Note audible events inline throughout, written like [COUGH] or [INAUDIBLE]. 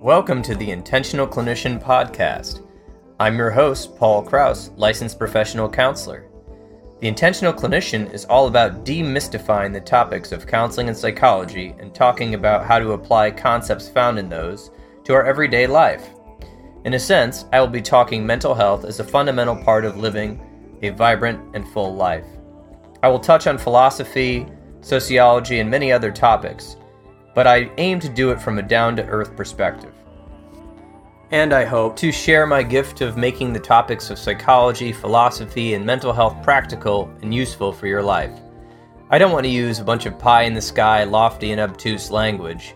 Welcome to the Intentional Clinician Podcast. I'm your host, Paul Krauss, licensed professional counselor. The Intentional Clinician is all about demystifying the topics of counseling and psychology and talking about how to apply concepts found in those to our everyday life. In a sense, I will be talking mental health as a fundamental part of living a vibrant and full life. I will touch on philosophy, sociology, and many other topics but I aim to do it from a down to earth perspective. And I hope to share my gift of making the topics of psychology, philosophy, and mental health practical and useful for your life. I don't want to use a bunch of pie in the sky, lofty, and obtuse language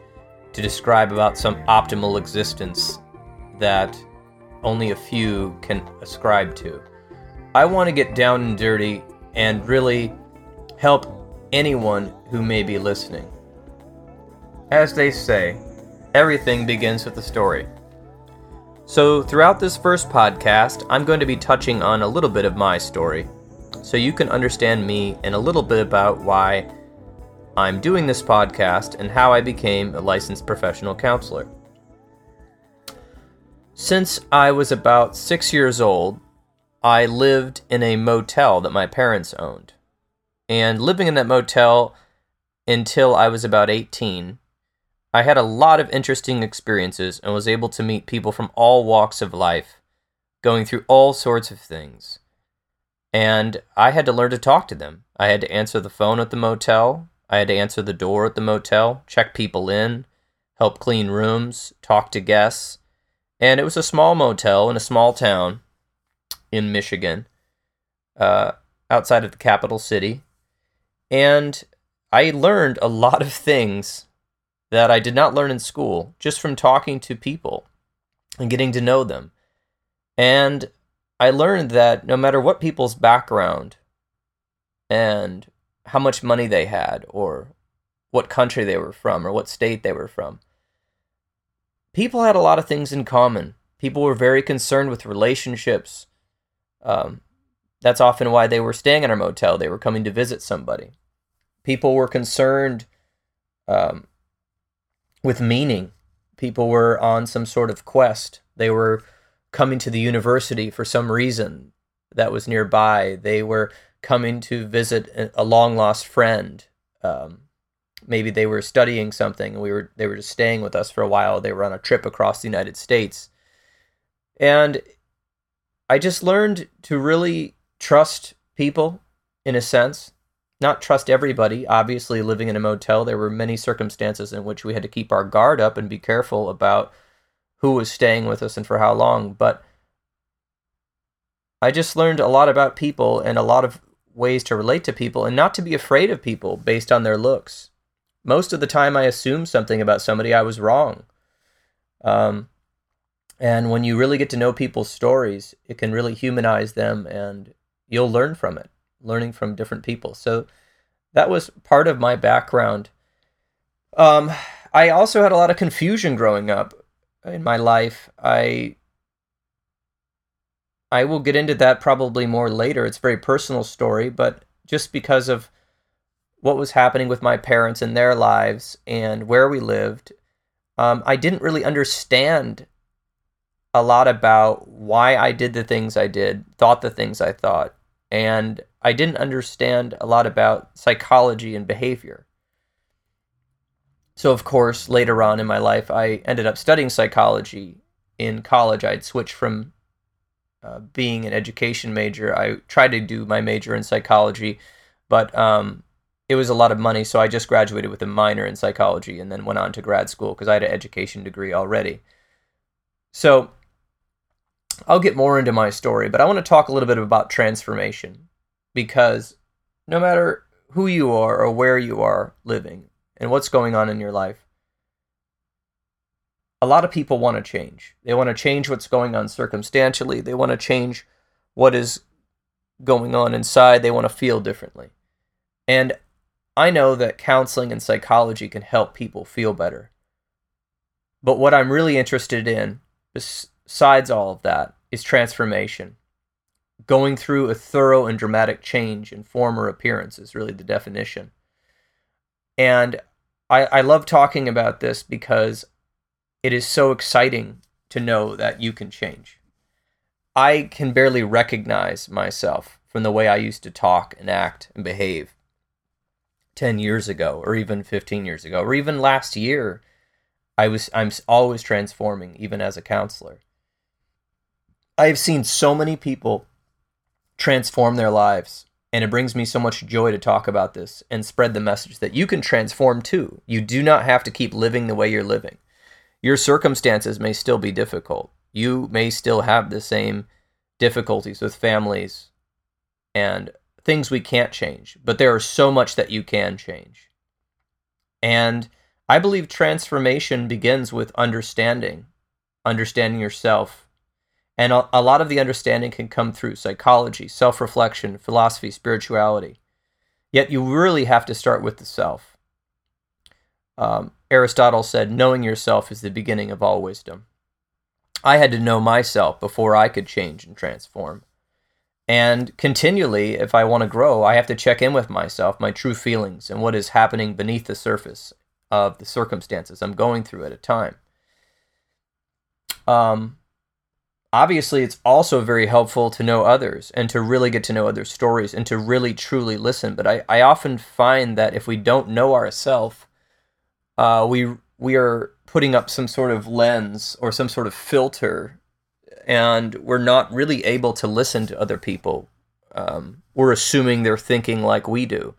to describe about some optimal existence that only a few can ascribe to. I want to get down and dirty and really help anyone who may be listening. As they say, everything begins with a story. So, throughout this first podcast, I'm going to be touching on a little bit of my story so you can understand me and a little bit about why I'm doing this podcast and how I became a licensed professional counselor. Since I was about six years old, I lived in a motel that my parents owned. And living in that motel until I was about 18, I had a lot of interesting experiences and was able to meet people from all walks of life, going through all sorts of things. And I had to learn to talk to them. I had to answer the phone at the motel, I had to answer the door at the motel, check people in, help clean rooms, talk to guests. And it was a small motel in a small town in Michigan, uh, outside of the capital city. And I learned a lot of things that I did not learn in school just from talking to people and getting to know them. And I learned that no matter what people's background and how much money they had, or what country they were from, or what state they were from, people had a lot of things in common. People were very concerned with relationships. Um, that's often why they were staying in our motel. They were coming to visit somebody. People were concerned um, with meaning. People were on some sort of quest. They were coming to the university for some reason that was nearby. They were coming to visit a long lost friend. Um, maybe they were studying something we were they were just staying with us for a while. They were on a trip across the United States. And I just learned to really trust people in a sense not trust everybody. Obviously, living in a motel, there were many circumstances in which we had to keep our guard up and be careful about who was staying with us and for how long. But I just learned a lot about people and a lot of ways to relate to people and not to be afraid of people based on their looks. Most of the time, I assumed something about somebody, I was wrong. Um, and when you really get to know people's stories, it can really humanize them and you'll learn from it learning from different people. So that was part of my background. Um, I also had a lot of confusion growing up in my life. I I will get into that probably more later. It's a very personal story, but just because of what was happening with my parents and their lives and where we lived, um, I didn't really understand a lot about why I did the things I did, thought the things I thought and I didn't understand a lot about psychology and behavior. So, of course, later on in my life, I ended up studying psychology in college. I'd switched from uh, being an education major. I tried to do my major in psychology, but um, it was a lot of money. So I just graduated with a minor in psychology and then went on to grad school because I had an education degree already. So I'll get more into my story, but I want to talk a little bit about transformation because no matter who you are or where you are living and what's going on in your life, a lot of people want to change. They want to change what's going on circumstantially, they want to change what is going on inside, they want to feel differently. And I know that counseling and psychology can help people feel better. But what I'm really interested in besides all of that is transformation. Going through a thorough and dramatic change in form or appearance is really the definition. And I, I love talking about this because it is so exciting to know that you can change. I can barely recognize myself from the way I used to talk and act and behave 10 years ago or even 15 years ago or even last year. I was I'm always transforming even as a counselor. I have seen so many people transform their lives and it brings me so much joy to talk about this and spread the message that you can transform too. You do not have to keep living the way you're living. Your circumstances may still be difficult. You may still have the same difficulties with families and things we can't change, but there are so much that you can change. And I believe transformation begins with understanding, understanding yourself. And a, a lot of the understanding can come through psychology, self reflection, philosophy, spirituality. Yet you really have to start with the self. Um, Aristotle said, Knowing yourself is the beginning of all wisdom. I had to know myself before I could change and transform. And continually, if I want to grow, I have to check in with myself, my true feelings, and what is happening beneath the surface of the circumstances I'm going through at a time. Um, obviously, it's also very helpful to know others and to really get to know other stories and to really truly listen. But I, I often find that if we don't know ourselves, uh, we we are putting up some sort of lens or some sort of filter and we're not really able to listen to other people. Um, we're assuming they're thinking like we do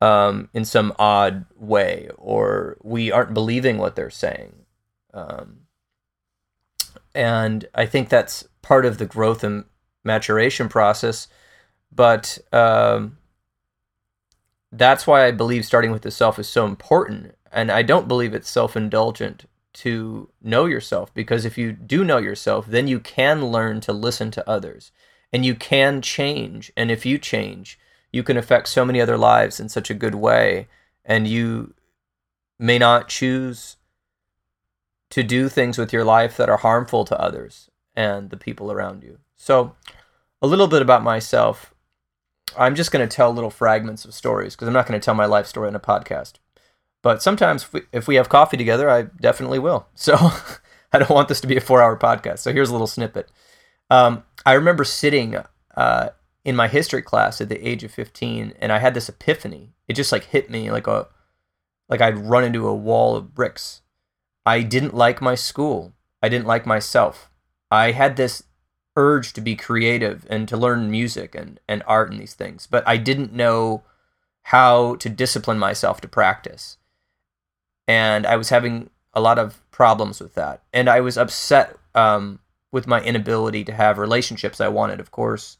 um, in some odd way, or we aren't believing what they're saying. Um, and I think that's part of the growth and maturation process. But um, that's why I believe starting with the self is so important. And I don't believe it's self indulgent to know yourself because if you do know yourself, then you can learn to listen to others and you can change. And if you change, you can affect so many other lives in such a good way. And you may not choose to do things with your life that are harmful to others and the people around you. So, a little bit about myself. I'm just going to tell little fragments of stories because I'm not going to tell my life story in a podcast. But sometimes if we, if we have coffee together, I definitely will. [LAUGHS] So I don't want this to be a four hour podcast. So here's a little snippet. Um, I remember sitting uh, in my history class at the age of 15 and I had this epiphany. It just like hit me like a like I'd run into a wall of bricks. I didn't like my school. I didn't like myself. I had this urge to be creative and to learn music and, and art and these things, but I didn't know how to discipline myself to practice and I was having a lot of problems with that, and I was upset um, with my inability to have relationships I wanted. Of course,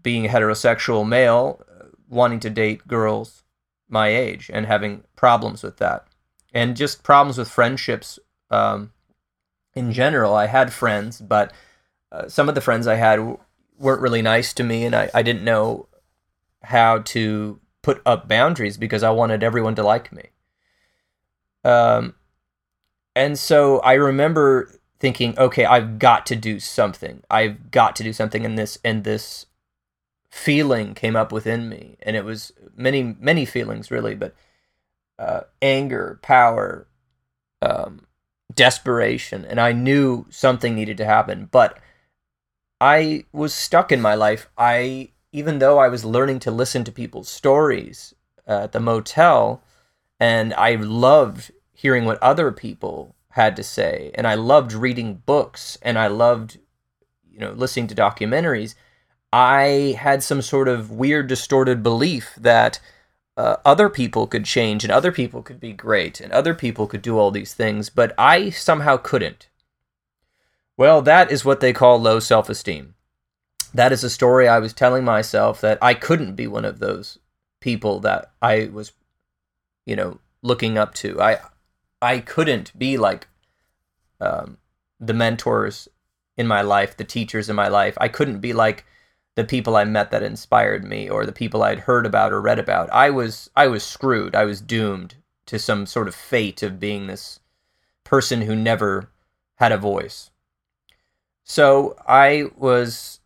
being a heterosexual male, uh, wanting to date girls my age, and having problems with that, and just problems with friendships um, in general. I had friends, but uh, some of the friends I had w- weren't really nice to me, and I, I didn't know how to put up boundaries because I wanted everyone to like me. Um, and so I remember thinking, okay, I've got to do something. I've got to do something in this, and this feeling came up within me, and it was many, many feelings really, but uh, anger, power, um, desperation, and I knew something needed to happen, but I was stuck in my life. I, even though I was learning to listen to people's stories uh, at the motel, and I loved hearing what other people had to say and I loved reading books and I loved you know listening to documentaries I had some sort of weird distorted belief that uh, other people could change and other people could be great and other people could do all these things but I somehow couldn't well that is what they call low self-esteem that is a story I was telling myself that I couldn't be one of those people that I was you know looking up to. I I couldn't be like um, the mentors in my life, the teachers in my life. I couldn't be like the people I met that inspired me or the people I'd heard about or read about. I was I was screwed. I was doomed to some sort of fate of being this person who never had a voice. So I was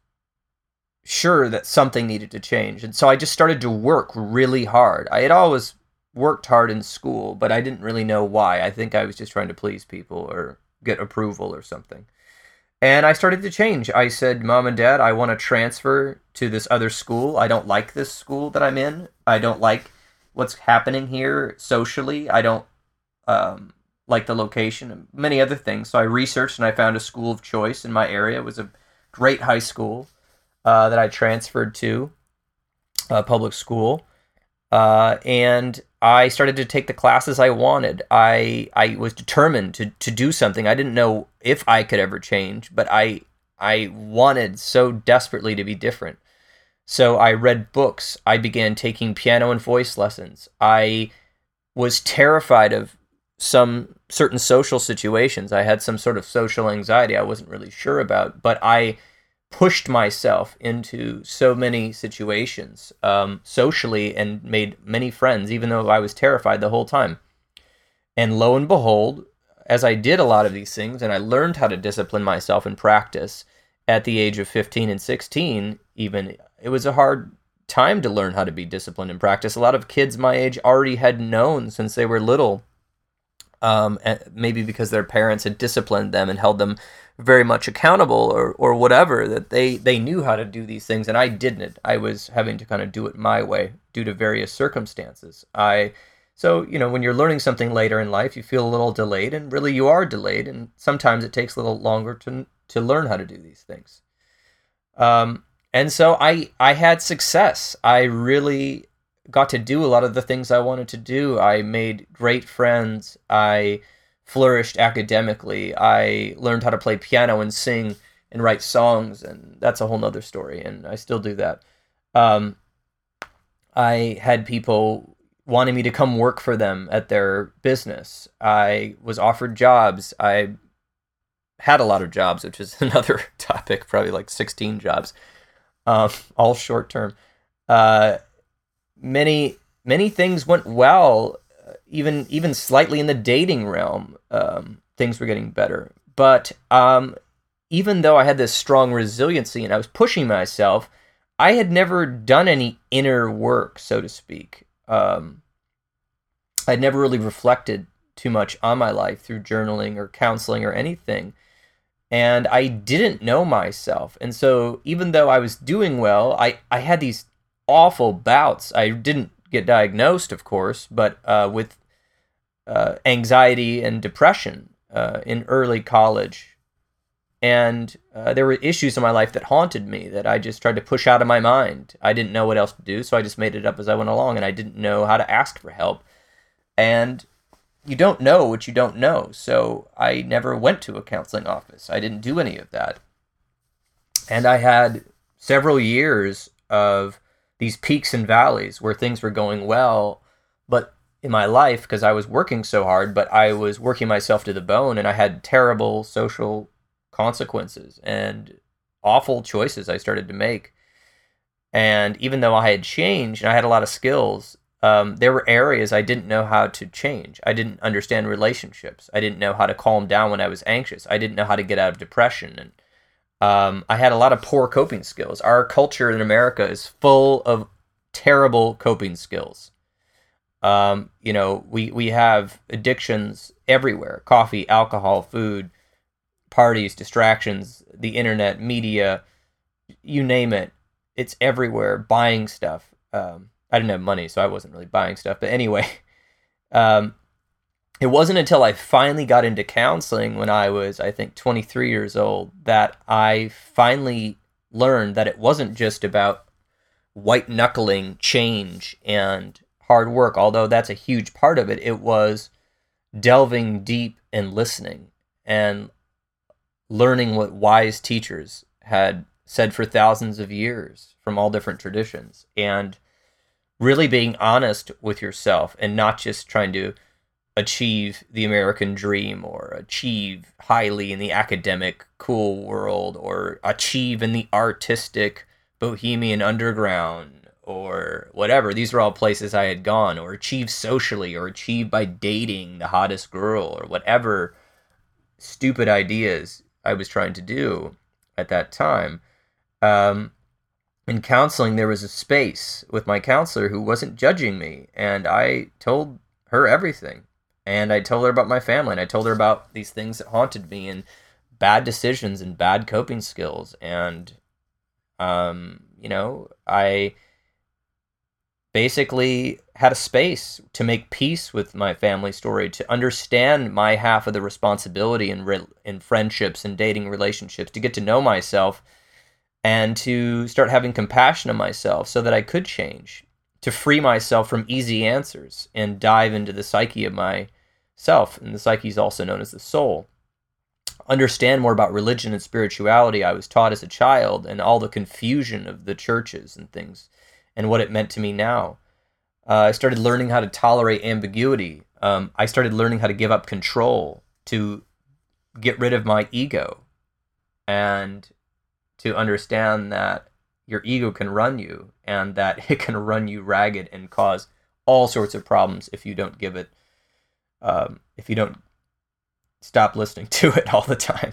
sure that something needed to change. And so I just started to work really hard. I had always worked hard in school, but I didn't really know why. I think I was just trying to please people or get approval or something. And I started to change. I said, Mom and Dad, I want to transfer to this other school. I don't like this school that I'm in. I don't like what's happening here socially. I don't um, like the location and many other things. So I researched and I found a school of choice in my area. It was a great high school uh, that I transferred to, a public school. Uh, and I started to take the classes I wanted. I I was determined to to do something. I didn't know if I could ever change, but I I wanted so desperately to be different. So I read books. I began taking piano and voice lessons. I was terrified of some certain social situations. I had some sort of social anxiety I wasn't really sure about, but I pushed myself into so many situations um, socially and made many friends, even though I was terrified the whole time. And lo and behold, as I did a lot of these things and I learned how to discipline myself in practice at the age of 15 and 16, even, it was a hard time to learn how to be disciplined in practice. A lot of kids my age already had known since they were little, um, maybe because their parents had disciplined them and held them very much accountable or, or whatever that they they knew how to do these things and I didn't. I was having to kind of do it my way due to various circumstances. I so you know when you're learning something later in life you feel a little delayed and really you are delayed and sometimes it takes a little longer to to learn how to do these things. Um and so I I had success. I really got to do a lot of the things I wanted to do. I made great friends. I flourished academically. I learned how to play piano and sing and write songs, and that's a whole nother story. And I still do that. Um, I had people wanting me to come work for them at their business. I was offered jobs. I had a lot of jobs, which is [LAUGHS] another topic, probably like 16 jobs, um, all short term. Uh, many many things went well even even slightly in the dating realm, um, things were getting better. But um, even though I had this strong resiliency and I was pushing myself, I had never done any inner work, so to speak. Um, I'd never really reflected too much on my life through journaling or counseling or anything. And I didn't know myself. And so even though I was doing well, I, I had these awful bouts. I didn't get diagnosed, of course, but uh, with uh, anxiety and depression uh, in early college. And uh, there were issues in my life that haunted me that I just tried to push out of my mind. I didn't know what else to do, so I just made it up as I went along, and I didn't know how to ask for help. And you don't know what you don't know, so I never went to a counseling office. I didn't do any of that. And I had several years of these peaks and valleys where things were going well, but in my life because I was working so hard, but I was working myself to the bone and I had terrible social consequences and awful choices I started to make. And even though I had changed and I had a lot of skills, um, there were areas I didn't know how to change. I didn't understand relationships. I didn't know how to calm down when I was anxious. I didn't know how to get out of depression. And um, I had a lot of poor coping skills. Our culture in America is full of terrible coping skills. Um, you know, we, we have addictions everywhere coffee, alcohol, food, parties, distractions, the internet, media, you name it. It's everywhere. Buying stuff. Um, I didn't have money, so I wasn't really buying stuff. But anyway, [LAUGHS] um, it wasn't until I finally got into counseling when I was, I think, 23 years old that I finally learned that it wasn't just about white knuckling change and hard work, although that's a huge part of it. It was delving deep and listening and learning what wise teachers had said for thousands of years from all different traditions and really being honest with yourself and not just trying to achieve the American dream or achieve highly in the academic cool world or achieve in the artistic bohemian underground or whatever. These were all places I had gone or achieved socially or achieved by dating the hottest girl or whatever stupid ideas I was trying to do at that time. Um, in counseling, there was a space with my counselor who wasn't judging me, and I told her everything. And I told her about my family, and I told her about these things that haunted me, and bad decisions and bad coping skills. And, um, you know, I basically had a space to make peace with my family story, to understand my half of the responsibility in re- in friendships and dating relationships, to get to know myself and to start having compassion on myself so that I could change, to free myself from easy answers and dive into the psyche of myself. And the psyche is also known as the soul. Understand more about religion and spirituality I was taught as a child and all the confusion of the churches and things and what it meant to me now. Uh, I started learning how to tolerate ambiguity. Um, I started learning how to give up control, to get rid of my ego, and to understand that your ego can run you and that [LAUGHS] it can run you ragged and cause all sorts of problems if you don't give it um, if you don't stop listening [LAUGHS] to it all the time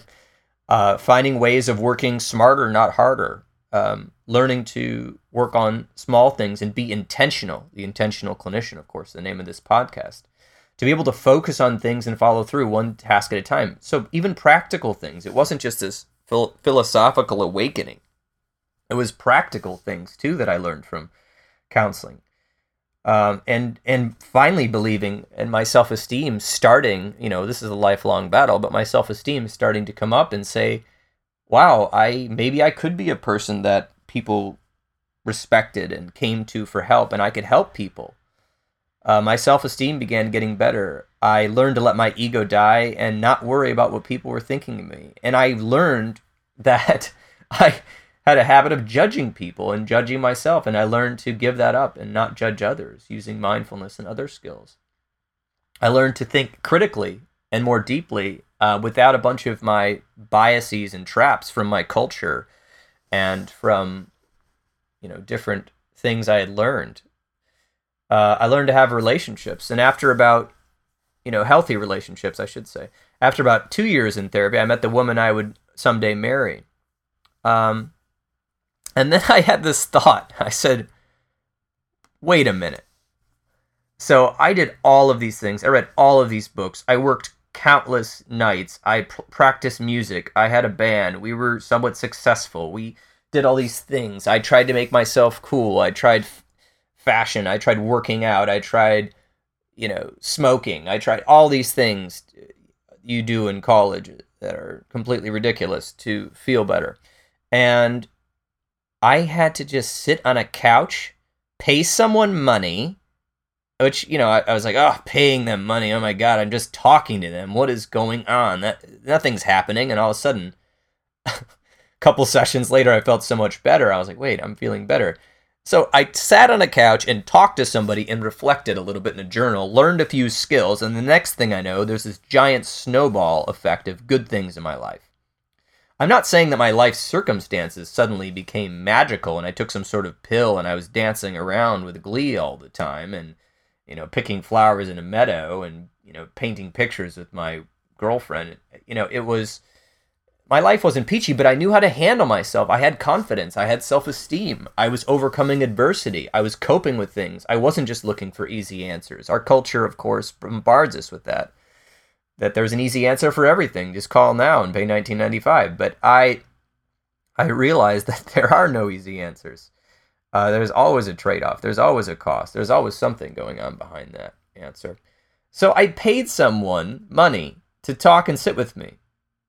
uh, finding ways of working smarter not harder um, learning to work on small things and be intentional the intentional clinician of course the name of this podcast to be able to focus on things and follow through one task at a time so even practical things it wasn't just this phil- philosophical awakening. It was practical things too that I learned from counseling, um, and and finally believing and my self esteem starting. You know, this is a lifelong battle, but my self esteem is starting to come up and say, "Wow, I maybe I could be a person that people respected and came to for help, and I could help people." Uh, my self esteem began getting better. I learned to let my ego die and not worry about what people were thinking of me. And I learned [LAUGHS] that I had a habit of judging people and judging myself. And I learned to give that up and not judge others using mindfulness and other skills. I learned to think critically and more deeply uh, without a bunch of my biases and traps from my culture and from, you know, different things I had learned uh, I learned to have relationships. And after about, you know, healthy relationships, I should say, after about two years in therapy, I met the woman I would someday marry. Um, and then [LAUGHS] I had this thought. I said, wait a minute. So I did all of these things. I read all of these books. I worked countless nights. I pr- practiced music. I had a band. We were somewhat successful. We did all these things. I tried to make myself cool. I tried fashion. I tried working out. I tried, you know, smoking. I tried all these things uh, you do in college uh, that are completely ridiculous to feel better. And I had to just sit on a couch, pay someone money, which, you know, I, I was like, oh, paying them money. Oh my God, I'm just talking to them. What is going on? That nothing's happening. And all of a sudden, a [LAUGHS] couple sessions later, I felt so much better. I was like, wait, I'm feeling better. So I sat on a couch and talked to somebody and reflected a little bit in a journal, learned a few skills, and the next thing I know, there's this giant snowball effect of good things in my life. I'm not saying that my life circumstances suddenly became magical and I took some sort of pill and I was dancing around with glee all the time and, you know, picking flowers in a meadow and, you know, painting pictures with my girlfriend. You know, it was my life wasn't peachy, but I knew how to handle myself. I had confidence. I had self esteem. I was overcoming adversity. I was coping with things. I wasn't just looking for easy answers. Our culture, of course, bombards us with that. That there's an easy answer for everything. Just call now and pay 19.95. But I, I realized [LAUGHS] that there are no easy answers. Uh, there's always a trade off. There's always a cost. There's always something going on behind that answer. So I paid someone money to talk and sit with me.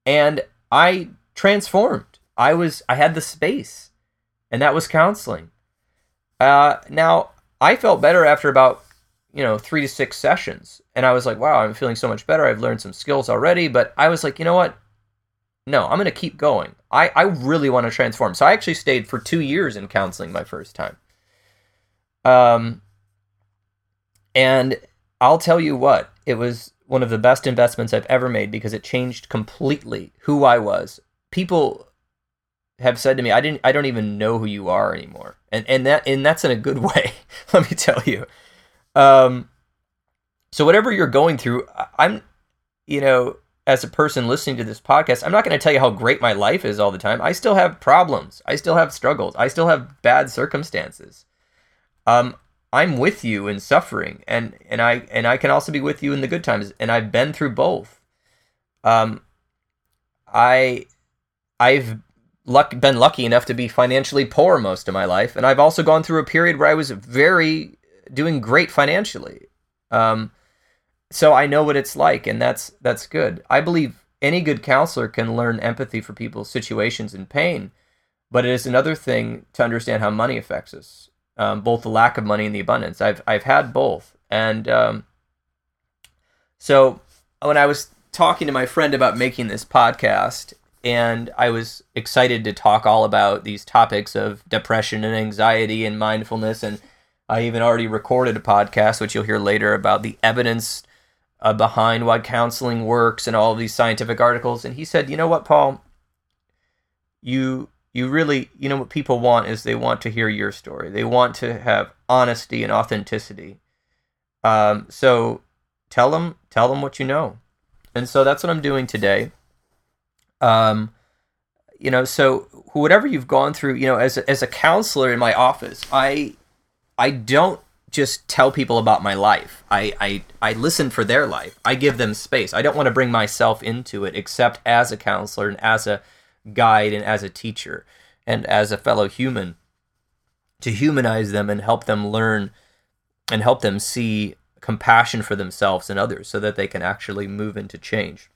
And I transformed. I was I had the space, and that was counseling. Uh, now I felt better after about you know three to six sessions, and I was like, wow, I'm feeling so much better. I've learned some skills already, but I was like, you know what? No, I'm going to keep going. I I really want to transform. So I actually stayed for two years in counseling my first time. Um, and I'll tell you what, it was one of the best investments I've ever made because it changed completely who I was. People have said to me, "I didn't, I don't even know who you are anymore," and and that and that's in a good [LAUGHS] way. let me tell you. Um, so whatever you're going through, I'm, you know, as a person listening to this podcast, I'm not going to tell you how great my life is all the time. I still have problems. I still have struggles. I still have bad circumstances. Um, I'm with you in suffering, and and I and I can also be with you in the good times, and I've been through both. Um, I I've luck, been lucky enough to be financially poor most of my life, and I've also gone through a period where I was very doing great financially. Um, so I know what it's like, and that's that's good. I believe any good counselor can learn empathy for people's situations and pain, but it is another thing to understand how money affects us, um, both the lack of money and the abundance. I've I've had both, and um, so when I was talking to my friend about making this podcast, and I was excited to talk all about these topics of depression and anxiety and mindfulness, and I even already recorded a podcast, which you'll hear later, about the evidence uh, behind why counseling works and all of these scientific articles. And he said, you know what, Paul, you you really you know what people want is they want to hear your story. They want to have honesty and authenticity. Um, so tell them tell them what you know, and so that's what I'm doing today. Um, you know, so whatever you've gone through, you know, as a, as a counselor in my office, I I don't just tell people about my life. I, I I listen for their life. I give them space. I don't want to bring myself into it except as a counselor and as a guide and as a teacher and as a fellow human to humanize them and help them learn and help them see compassion for themselves and others so that they can actually move into change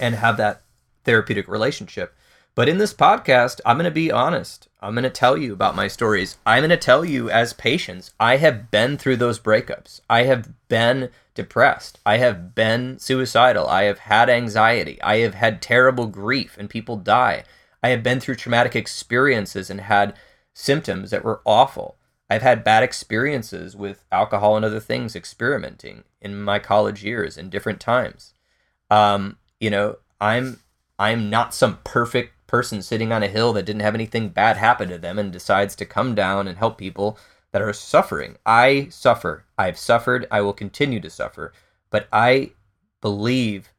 and have that therapeutic relationship. But in this podcast, I'm going to be honest. I'm going to tell you about my stories. I'm going to tell you as patients, I have been through those breakups. I have been depressed. I have been suicidal. I have had anxiety. I have had terrible grief and people die. I have been through traumatic experiences and had symptoms that were awful. I've had bad experiences with alcohol and other things experimenting in my college years in different times. Um, you know, I'm I'm not some perfect person sitting on a hill that didn't have anything bad happen to them and decides to come down and help people that are suffering. I suffer. I've suffered. I will continue to suffer. But I believe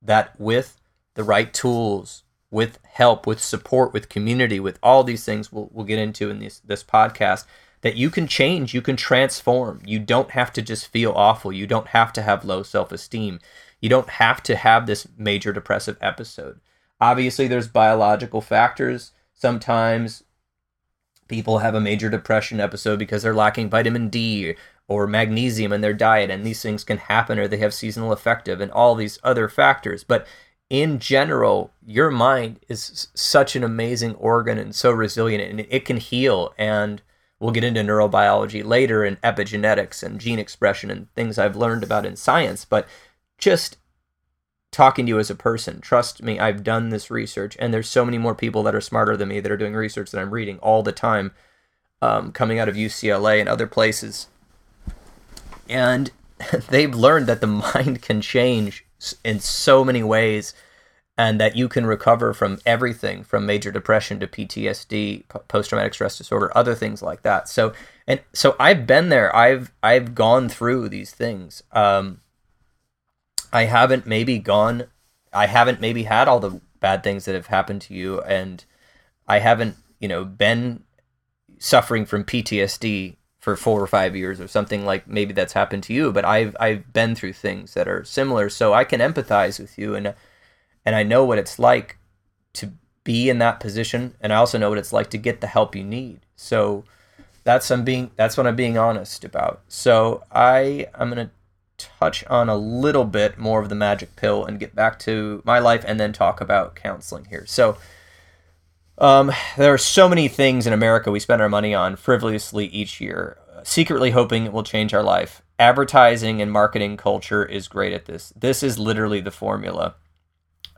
that with the right tools, with help, with support, with community, with all these things we'll, we'll get into in this, this podcast, that you can change, you can transform. You don't have to just feel awful. You don't have to have low self esteem. You don't have to have this major depressive episode. Obviously, there's biological factors. Sometimes people have a major depression episode because they're lacking vitamin D or magnesium in their diet, and these things can happen, or they have seasonal affective and all these other factors. But in general, your mind is such an amazing organ and so resilient, and it can heal. And we'll get into neurobiology later and epigenetics and gene expression and things I've learned about in science. But just talking to you as a person. Trust me, I've done this research, and there's so many more people that are smarter than me that are doing research that I'm reading all the time, um, coming out of UCLA and other places. And [LAUGHS] they've learned that the mind can change in so many ways, and that you can recover from everything from major depression to PTSD, post traumatic stress disorder, other things like that. So, and so I've been there. I've I've gone through these things. Um, I haven't maybe gone, I haven't maybe had all the bad things that have happened to you, and I haven't, you know, been suffering from PTSD for four or five years or something like maybe that's happened to you. But I've I've been through things that are similar, so I can empathize with you, and and I know what it's like to be in that position, and I also know what it's like to get the help you need. So that's I'm being that's what I'm being honest about. So I I'm gonna touch on a little bit more of the magic pill and get back to my life and then talk about counseling here. So, um, there are so many things in America we spend our money on frivolously each year, secretly hoping it will change our life. Advertising and marketing culture is great at this. This is literally the formula.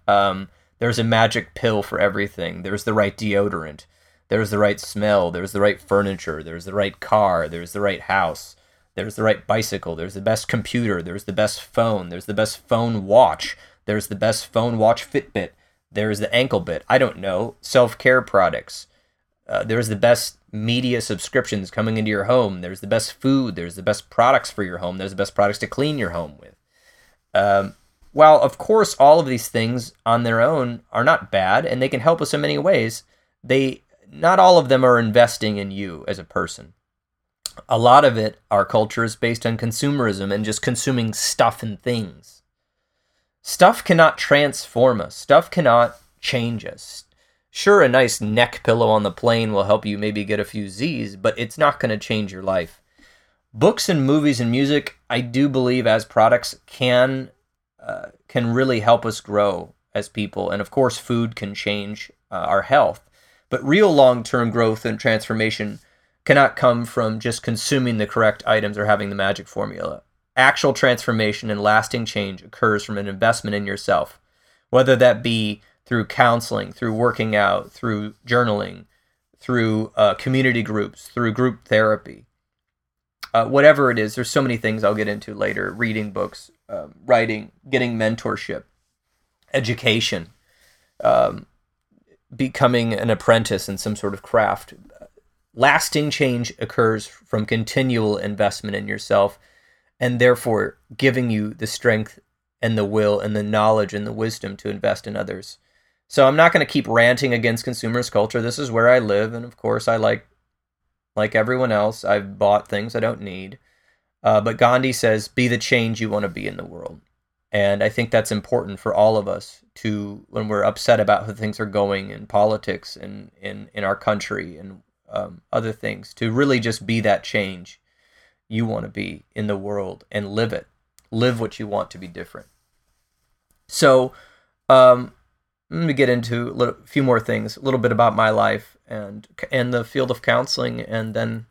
Um, there's a magic pill for everything. There's the right deodorant. There's the right smell. There's the right furniture. There's the right car. There's the right house there's the right bicycle, there's the best computer, there's the best phone, there's the best phone watch, there's the best phone watch Fitbit, there's the ankle bit. I don't know, self care products. Uh, there's the best media subscriptions coming into your home. There's the best food. There's the best products for your home. There's the best products to clean your home with. Um, while of course all of these things on their own are not bad and they can help us in many ways, they not all of them are investing in you as a person. A lot of it, our culture is based on consumerism and just consuming stuff and things. Stuff cannot transform us. Stuff cannot change us. Sure, a nice neck pillow on the plane will help you maybe get a few Z's, but it's not going to change your life. Books and movies and music, I do believe, as products, can uh, can really help us grow as people, and of course, food can change uh, our health. But real long-term growth and transformation cannot come from just consuming the correct items or having the magic formula. Actual transformation and lasting change occurs from an investment in yourself, whether that be through counseling, through working out, through journaling, through uh, community groups, through group therapy. Uh, whatever it is, there's so many things I'll get into later reading books, um, writing, getting mentorship, education, um, becoming an apprentice in some sort of craft. Lasting change occurs from continual investment in yourself and therefore giving you the strength and the will and the knowledge and the wisdom to invest in others. So I'm not going to keep ranting against consumers culture. This is where I live, and of course, I like like everyone else. I've bought things I don't need. Uh, but Gandhi says, "Be the change you want to be in the world," and I think that's important for all of us to when we're upset about how things are going in politics and in in our country and um, other things to really just be that change you want to be in the world and live it. Live what you want to be different. So, um, let me get into a little, few more things, a little bit about my life and and the field of counseling, and then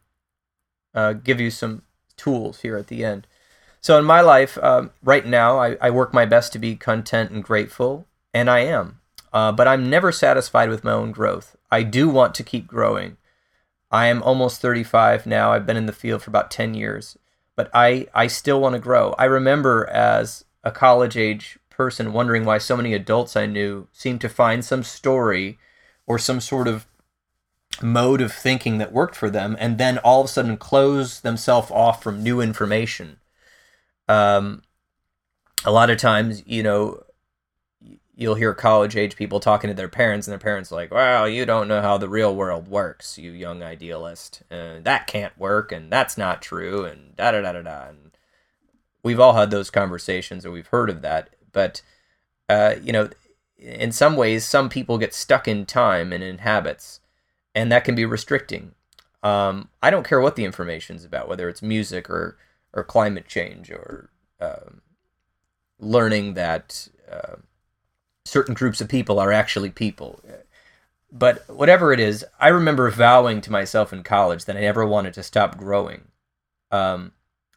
uh, give you some tools here at the end. So in my life, um, right now, I, I, work my best to be content and grateful, and I am. Uh, but I'm never satisfied with my own growth. I do want to keep growing. I am almost 35 now. I've been in the field for about 10 years, but I, I still want to grow. I remember as a college age person wondering why so many adults I knew seemed to find some story or some sort of mode of thinking that worked for them and then all of a sudden close themselves off from new information. Um, a lot of times, you know, you'll hear college age people talking to their parents and their parents are like well you don't know how the real world works you young idealist. That can't work and that's not true and da da da da da. And we've all had those conversations or we've heard of that. But uh, you know, in some ways, some people get stuck in time and in habits, and that can be restricting. Um, I don't care what the information is about, whether it's music or or climate change or um, learning that uh, certain groups of people are actually people. But whatever it is, I remember vowing to myself in college that I never wanted to stop growing. Um,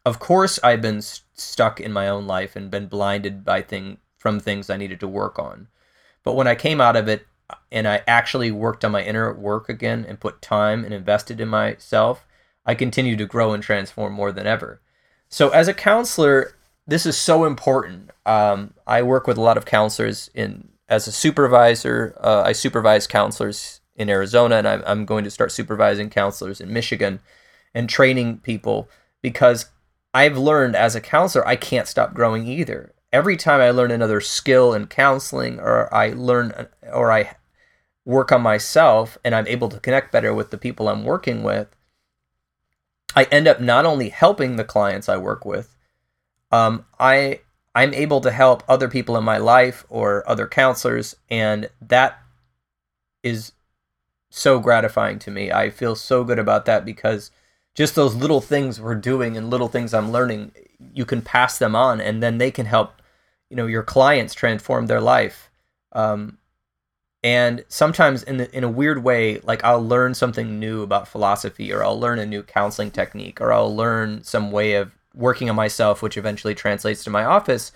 of course, I've been st- stuck in my own life and been blinded by thing from things I needed to work on. But when I came out of it and I actually worked on my inner work again and put time and invested in myself, I continue to grow and transform more than ever. So as a counselor, this is so important. Um, I work with a lot of counselors in as a supervisor. Uh, I supervise counselors in Arizona, and I'm, I'm going to start supervising counselors in Michigan and training people because I've learned as a counselor, I can't stop growing either. Every time I learn another skill in counseling, or I learn, or I work on myself, and I'm able to connect better with the people I'm working with, I end up not only helping the clients I work with, um, I I'm able to help other people in my life or other counselors, and that is so gratifying to me. I feel so good about that because just those little things we're doing and little things I'm learning, you can pass them on, and then they can help, you know, your clients transform their life. Um, and sometimes in the, in a weird way, like I'll learn something new about philosophy, or I'll learn a new counseling technique, or I'll learn some way of working on myself, which eventually translates to my office,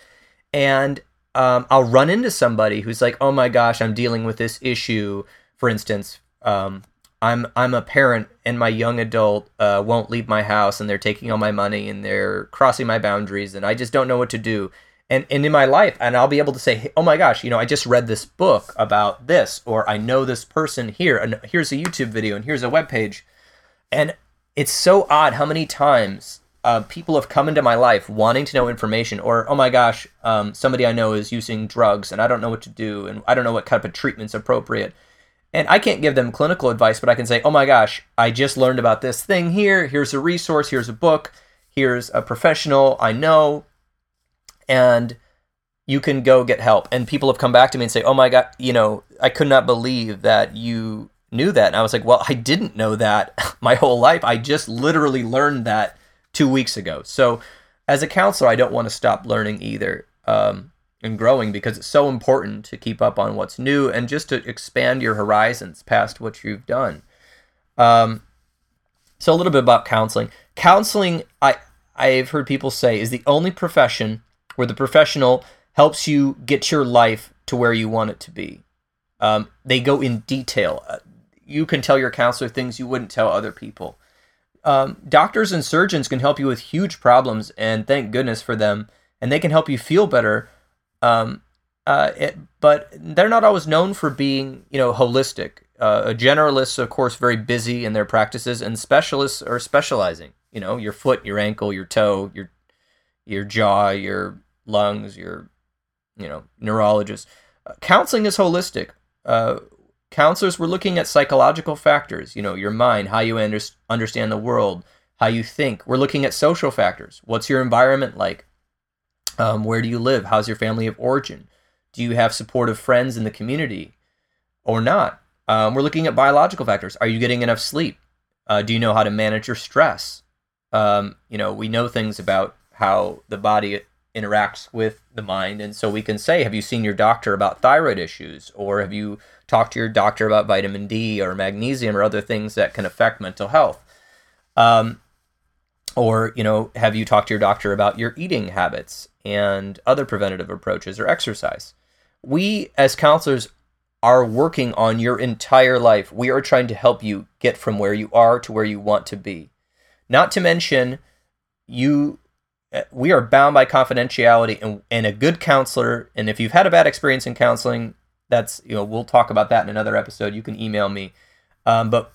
and um, I'll run into somebody who's like, "Oh my gosh, I'm dealing with this issue." For instance, um, I'm I'm a parent and my young adult uh, won't leave my house and they're taking all my money and they're crossing my boundaries and I just don't know what to do. And and in my life, and I'll be able to say, oh my gosh, you know, I just read this book about this, or I know this person here, and here's a YouTube video, and here's a web page, and it's so odd how many times uh, people have come into my life wanting to know information, or oh my gosh, um, somebody I know is using drugs and I don't know what to do, and I don't know what type of treatment's appropriate. And I can't give them clinical advice, but I can say, oh my gosh, I just learned about this thing here. Here's a resource. Here's a book. Here's a professional I know. And you can go get help. And people have come back to me and say, oh my God, you know, I could not believe that you knew that. And I was like, well, I didn't know that [LAUGHS] my whole life. I just literally learned that two weeks ago. So as a counselor, I don't want to stop learning either. Um, and growing because it's so important to keep up on what's new and just to expand your horizons past what you've done. Um, so a little bit about counseling. Counseling, I I've heard people say, is the only profession where the professional helps you get your life to where you want it to be. Um, they go in detail. Uh, you can tell your counselor things you wouldn't tell other people. Um, doctors and surgeons can help you with huge problems, and thank goodness for them. And they can help you feel better um, uh, it, but they're not always known for being, you know, holistic. Uh, generalists, of course, very busy in their practices, and specialists are specializing. You know, your foot, your ankle, your toe, your your jaw, your lungs, your you know, neurologist. Uh, counseling is holistic. Uh, counselors were looking at psychological factors. You know, your mind, how you under- understand the world, how you think. We're looking at social factors. What's your environment like? Um, where do you live? How's your family of origin? Do you have supportive friends in the community or not? Um, we're looking at biological factors. Are you getting enough sleep? Uh, do you know how to manage your stress? Um, you know, we know things about how the body interacts with the mind. And so we can say, have you seen your doctor about thyroid issues? Or have you talked to your doctor about vitamin D or magnesium or other things that can affect mental health? Um, or, you know, have you talked to your doctor about your eating habits and other preventative approaches or exercise? We, as counselors, are working on your entire life. We are trying to help you get from where you are to where you want to be. Not to mention, you we are bound by confidentiality and, and a good counselor and if you've had a bad experience in counseling that's you know we'll talk about that in another episode you can email me um, but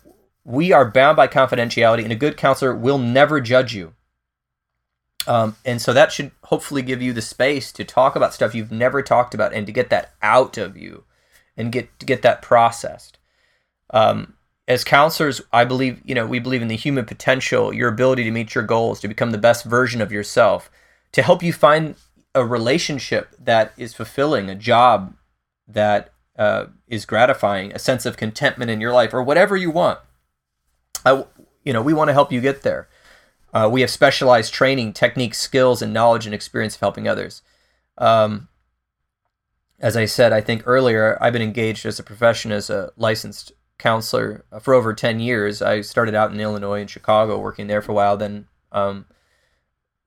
we are bound by confidentiality, and a good counselor will never judge you. Um, and so that should hopefully give you the space to talk about stuff you've never talked about and to get that out of you and get to get that processed. Um, as counselors, I believe, you know, we believe in the human potential, your ability to meet your goals, to become the best version of yourself, to help you find a relationship that is fulfilling, a job that uh, is gratifying, a sense of contentment in your life, or whatever you want. I, you know, we want to help you get there. Uh, we have specialized training, techniques, skills, and knowledge and experience of helping others. Um, as I said, I think earlier, I've been engaged as a profession as a licensed counselor for over 10 years. I started out in Illinois and Chicago, working there for a while. Then um,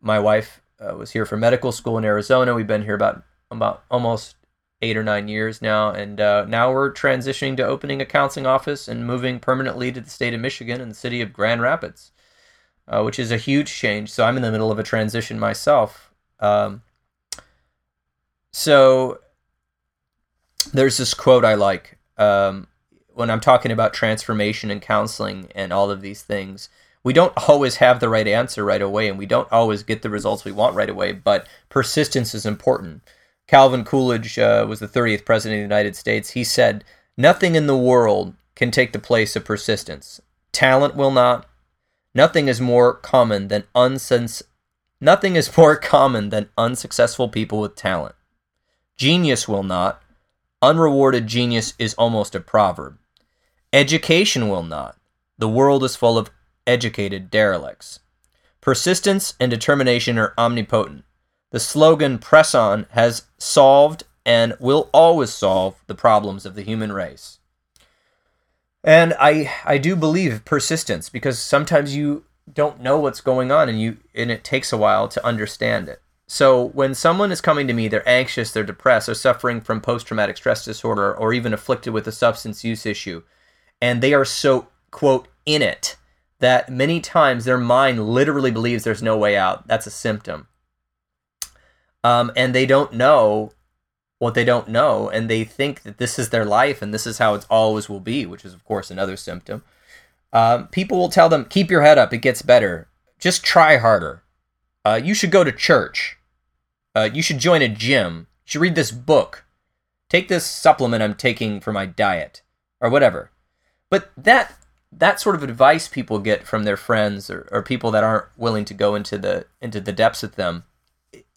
my wife uh, was here for medical school in Arizona. We've been here about about almost eight or nine years now, and uh, now we're transitioning to opening a counseling office and moving permanently to the state of Michigan and the city of Grand Rapids, uh, which is a huge change. So I'm in the middle of a transition myself. Um, so there's this quote I like um, when I'm talking about transformation and counseling and all of these things. We don't always have the right answer right away, and we don't always get the results we want right away, but persistence is important Calvin Coolidge uh, was the 30th president of the United States. He said, Nothing in the world can take the place of persistence. Talent will not. Nothing is more common than unsens- Nothing is more [LAUGHS] common than unsuccessful people with talent. Genius will not. Unrewarded genius is almost a proverb. Education will not. The world is full of educated derelicts. Persistence and determination are omnipotent. The slogan Press On has solved and will always solve the problems of the human race. And I I do believe persistence because sometimes you don't know what's going on and you and it takes a while to understand it. So when someone is coming to me, they're anxious, they're depressed, they're suffering from post-traumatic stress disorder or even afflicted with a substance use issue, and they are so quote in it that many times their mind literally believes there's no way out. That's a symptom um, and they don't know what they don't know, and they think that this is their life and this is how it always will be, which is of course another symptom. Um, people will tell them, "Keep your head up; it gets better. Just try harder." Uh, you should go to church. Uh, you should join a gym. You should read this book. Take this supplement I'm taking for my diet, or whatever. But that that sort of advice people get from their friends or, or people that aren't willing to go into the into the depths with them,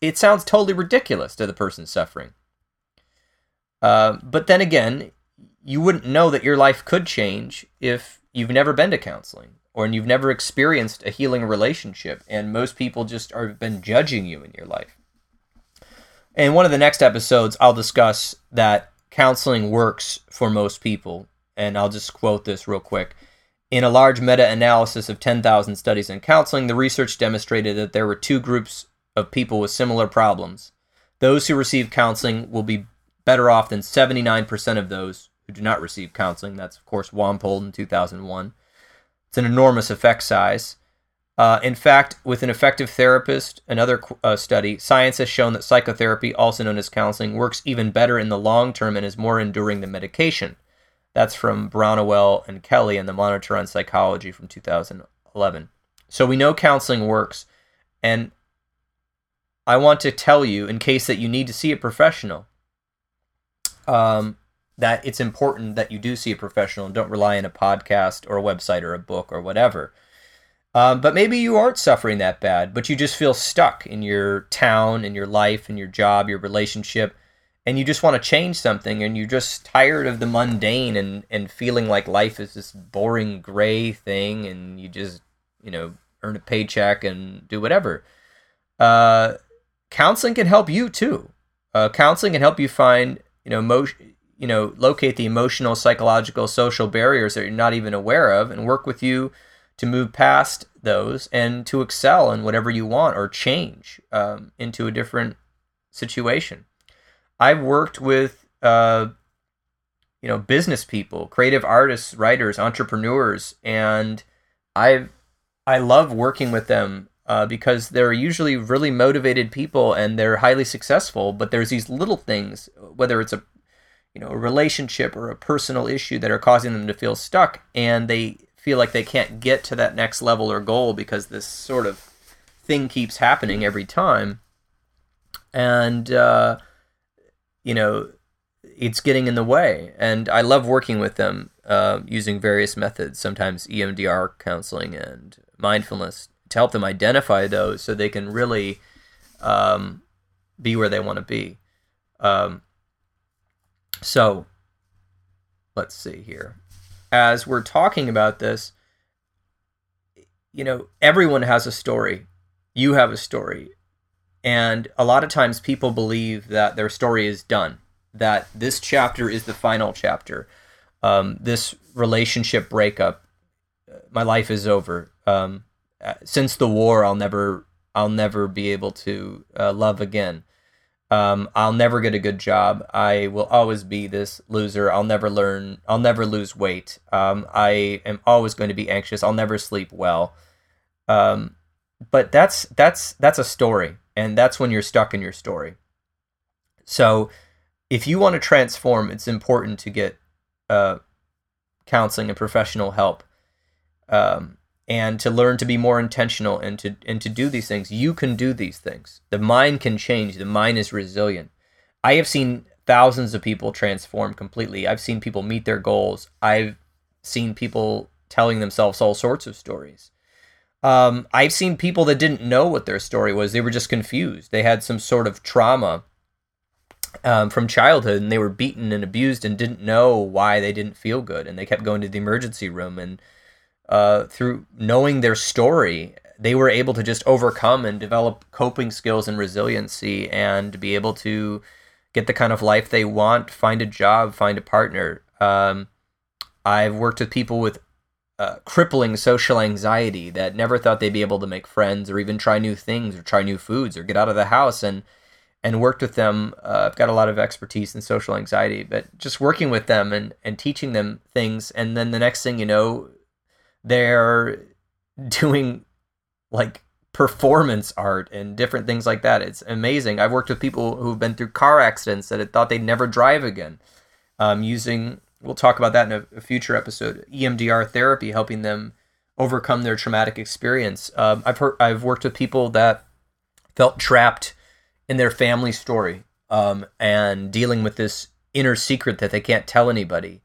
it sounds totally ridiculous to the person suffering. Uh, but then again, you wouldn't know that your life could change if you've never been to counseling or you've never experienced a healing relationship, and most people just are been judging you in your life. In one of the next episodes, I'll discuss that counseling works for most people, and I'll just quote this real quick. In a large meta analysis of 10,000 studies in counseling, the research demonstrated that there were two groups of people with similar problems. Those who receive counseling will be better off than 79% of those who do not receive counseling. That's, of course, Wampold in 2001. It's an enormous effect size. Uh, in fact, with an effective therapist, another uh, study, science has shown that psychotherapy, also known as counseling, works even better in the long term and is more enduring than medication. That's from Brownell and Kelly in the Monitor on Psychology from 2011. So we know counseling works, and I want to tell you, in case that you need to see a professional, um, that it's important that you do see a professional and don't rely on a podcast or a website or a book or whatever. Um, but maybe you aren't suffering that bad, but you just feel stuck in your town, in your life, in your job, your relationship, and you just want to change something and you're just tired of the mundane and, and feeling like life is this boring gray thing and you just, you know, earn a paycheck and do whatever. Uh, counseling can help you too. Uh, counseling can help you find, you know, you know, locate the emotional, psychological, social barriers that you're not even aware of and work with you to move past those and to excel in whatever you want or change um, into a different situation. I've worked with, uh, you know, business people, creative artists, writers, entrepreneurs, and I've I love working with them uh, because they're usually really motivated people and they're highly successful. But there's these little things, whether it's a you know a relationship or a personal issue that are causing them to feel stuck, and they feel like they can't get to that next level or goal because this sort of thing keeps happening every time. And, uh, you know, it's getting in the way. And I love working with them uh, using various methods, sometimes EMDR counseling and mindfulness, to help them identify those so they can really um, be where they want to be. Um, so, let's see here as we're talking about this, you know, everyone has a story. You have a story. And a lot of times people believe that their story is done, that this chapter is the final chapter. Um, this relationship breakup, my life is over. Um, since the war, I'll never, I'll never be able to uh, love again. Um, I'll never get a good job. I will always be this loser. I'll never learn. I'll never lose weight. Um, I am always going to be anxious. I'll never sleep well. Um, but that's that's that's a story, and that's when you're stuck in your story. So, if you want to transform, it's important to get uh, counseling and professional help. Um, and to learn to be more intentional and to and to do these things you can do these things. The mind can change. The mind is resilient. I have seen thousands of people transform completely. I've seen people meet their goals. I've seen people telling themselves all sorts of stories. Um, i've seen people that didn't know what their story was. They were just confused. They had some sort of trauma um, from childhood and they were beaten and abused and didn't know why they didn't feel good and they kept going to the emergency room and uh, through knowing their story, they were able to just overcome and develop coping skills and resiliency and be able to get the kind of life they want, find a job, find a partner. Um, I've worked with people with uh, crippling social anxiety that never thought they'd be able to make friends or even try new things or try new foods or get out of the house and and worked with them. Uh, I've got a lot of expertise in social anxiety, but just working with them and, and teaching them things. And then the next thing you know, they're doing like performance art and different things like that. It's amazing. I've worked with people who've been through car accidents that had thought they'd never drive again. Um, using, we'll talk about that in a, a, future episode. EMDR therapy, helping them overcome their traumatic experience. Um, I've heard, I've worked with people that felt trapped in their family story um, and dealing with this inner secret that they can't tell anybody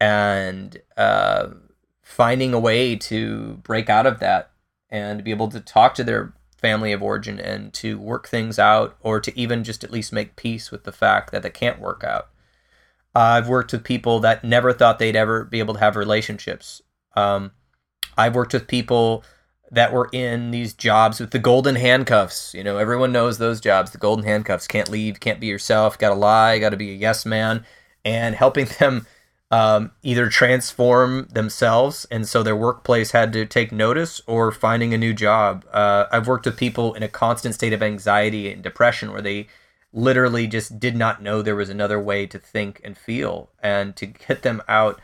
and uh, finding a way to break out of that and be able to talk to their family of origin and to work things out or to even just at least make peace with the fact that they can't work out. I've worked with people that never thought they'd ever be able to have relationships. Um, I've worked with people that were in these jobs with the golden handcuffs. You know, everyone knows those jobs, the golden handcuffs. Can't leave, can't be yourself, got to lie, got to be a yes man, and helping [LAUGHS] them um, either transform themselves and so their workplace had to take notice or finding a new job. Uh, I've worked with people in a constant state of anxiety and depression where they literally just did not know there was another way to think and feel and to get them out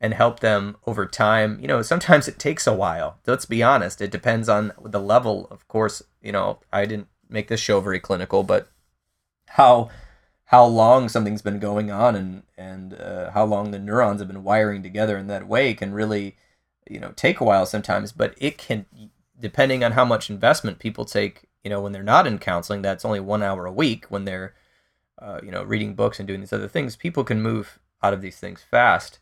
and help them over time. You know, sometimes it takes a while. Let's be honest. It depends on the level. Of course, you know, I didn't make this show very clinical, but how how long something's been going on and and uh, how long the neurons have been wiring together in that way can really you know take a while sometimes but it can depending on how much investment people take you know when they're not in counseling that's only one hour a week when they're uh, you know reading books and doing these other things people can move out of these things fast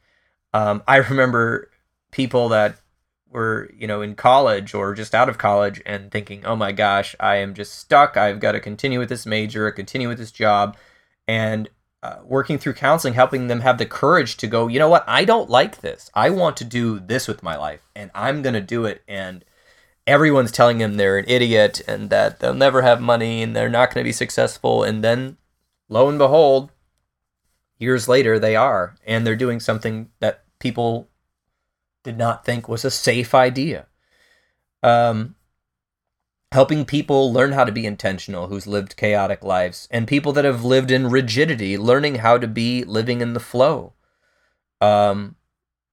um, I remember people that were, you know, in college or just out of college and thinking, oh my gosh, I am just stuck. I've got to continue with this major, continue with this job. And uh, working through counseling, helping them have the courage to go, you know what, I don't like this. I want to do this with my life and I'm going to do it. And everyone's telling them they're an idiot and that they'll never have money and they're not going to be successful. And then lo and behold, years later they are and they're doing something that people did not think was a safe idea um, helping people learn how to be intentional who's lived chaotic lives and people that have lived in rigidity learning how to be living in the flow um,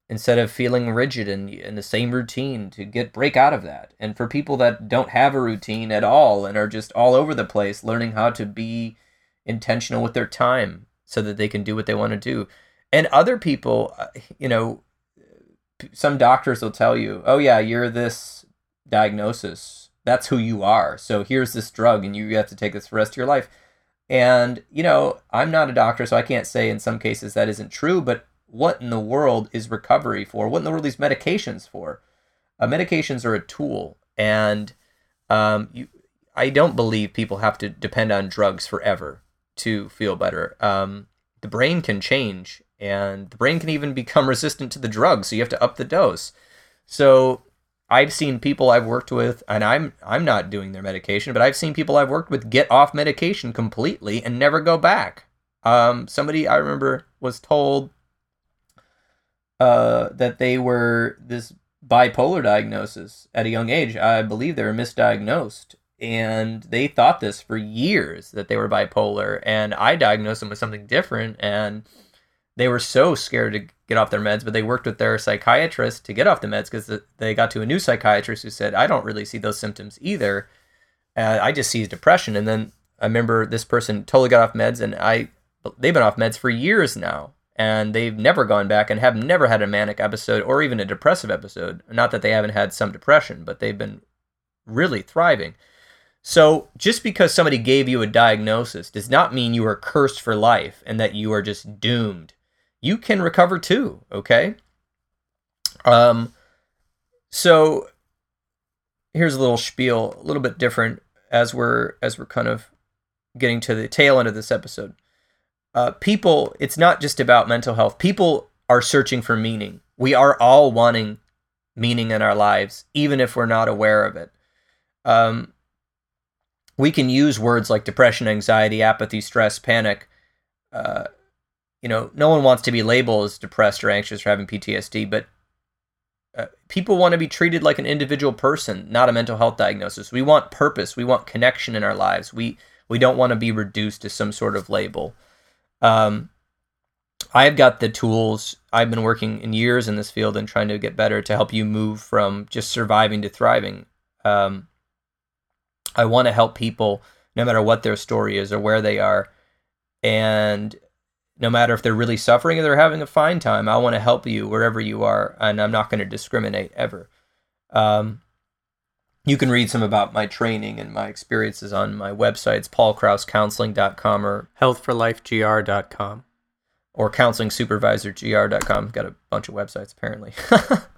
instead of feeling rigid and in, in the same routine to get break out of that and for people that don't have a routine at all and are just all over the place learning how to be intentional with their time so that they can do what they want to do. And other people, uh, you know, some doctors will tell you, "Oh yeah, you're this diagnosis. That's who you are. So here's this drug and you have to take this for the rest of your life." And, you know, I'm not a doctor, so I can't say in some cases that isn't true, but what in the world is recovery for? What in the world are these medications for? Uh, medications are a tool, and um, you, I don't believe people have to depend on drugs forever to feel better. Um, the brain can change, and the brain can even become [LAUGHS] resistant to the drug, so you have to up the dose. So I've seen people I've worked with, and I'm I'm not doing their medication, but I've seen people I've worked with get off medication completely and never go back. Um, somebody I remember was told uh, that they were this bipolar diagnosis at a young age. I believe they were misdiagnosed, and they thought this for years that they were bipolar and i diagnosed them with something different and they were so scared to get off their meds but they worked with their psychiatrist to get off the meds because they got to a new psychiatrist who said i don't really see those symptoms either. Uh, i just see depression. And then i remember this person totally got off meds and i they've been off meds for years now and they've never gone back and have never had a manic episode or even a depressive episode. Not that they haven't had some depression but they've been really thriving. So, just because somebody gave you a diagnosis does not mean you are cursed for life and that you are just doomed. You can recover too, okay? Um so here's a little spiel, a little bit different as we're as we're kind of getting to the tail end of this episode. Uh, people, it's not just about mental health. People are searching for meaning. We are all wanting meaning in our lives, even if we're not aware of it. Um, we can use words like depression, anxiety, apathy, stress, panic. Uh, you know, no one wants to be labeled as depressed or anxious or having PTSD, but uh, people want to be treated like an individual person, not a mental health diagnosis. We want purpose. We want connection in our lives. We we don't want to be reduced to some sort of label. Um, I've got the tools. I've been working in years in this field and trying to get better to help you move from just surviving to thriving. Um, I want to help people no matter what their story is or where they are. And no matter if they're really suffering or they're having a fine time, I want to help you wherever you are. And I'm not going to discriminate ever. Um, You can read some about my training and my experiences on my websites, paulkrausscounseling.com or healthforlifegr.com or counselingsupervisorgr.com. Got a bunch of websites apparently. [LAUGHS]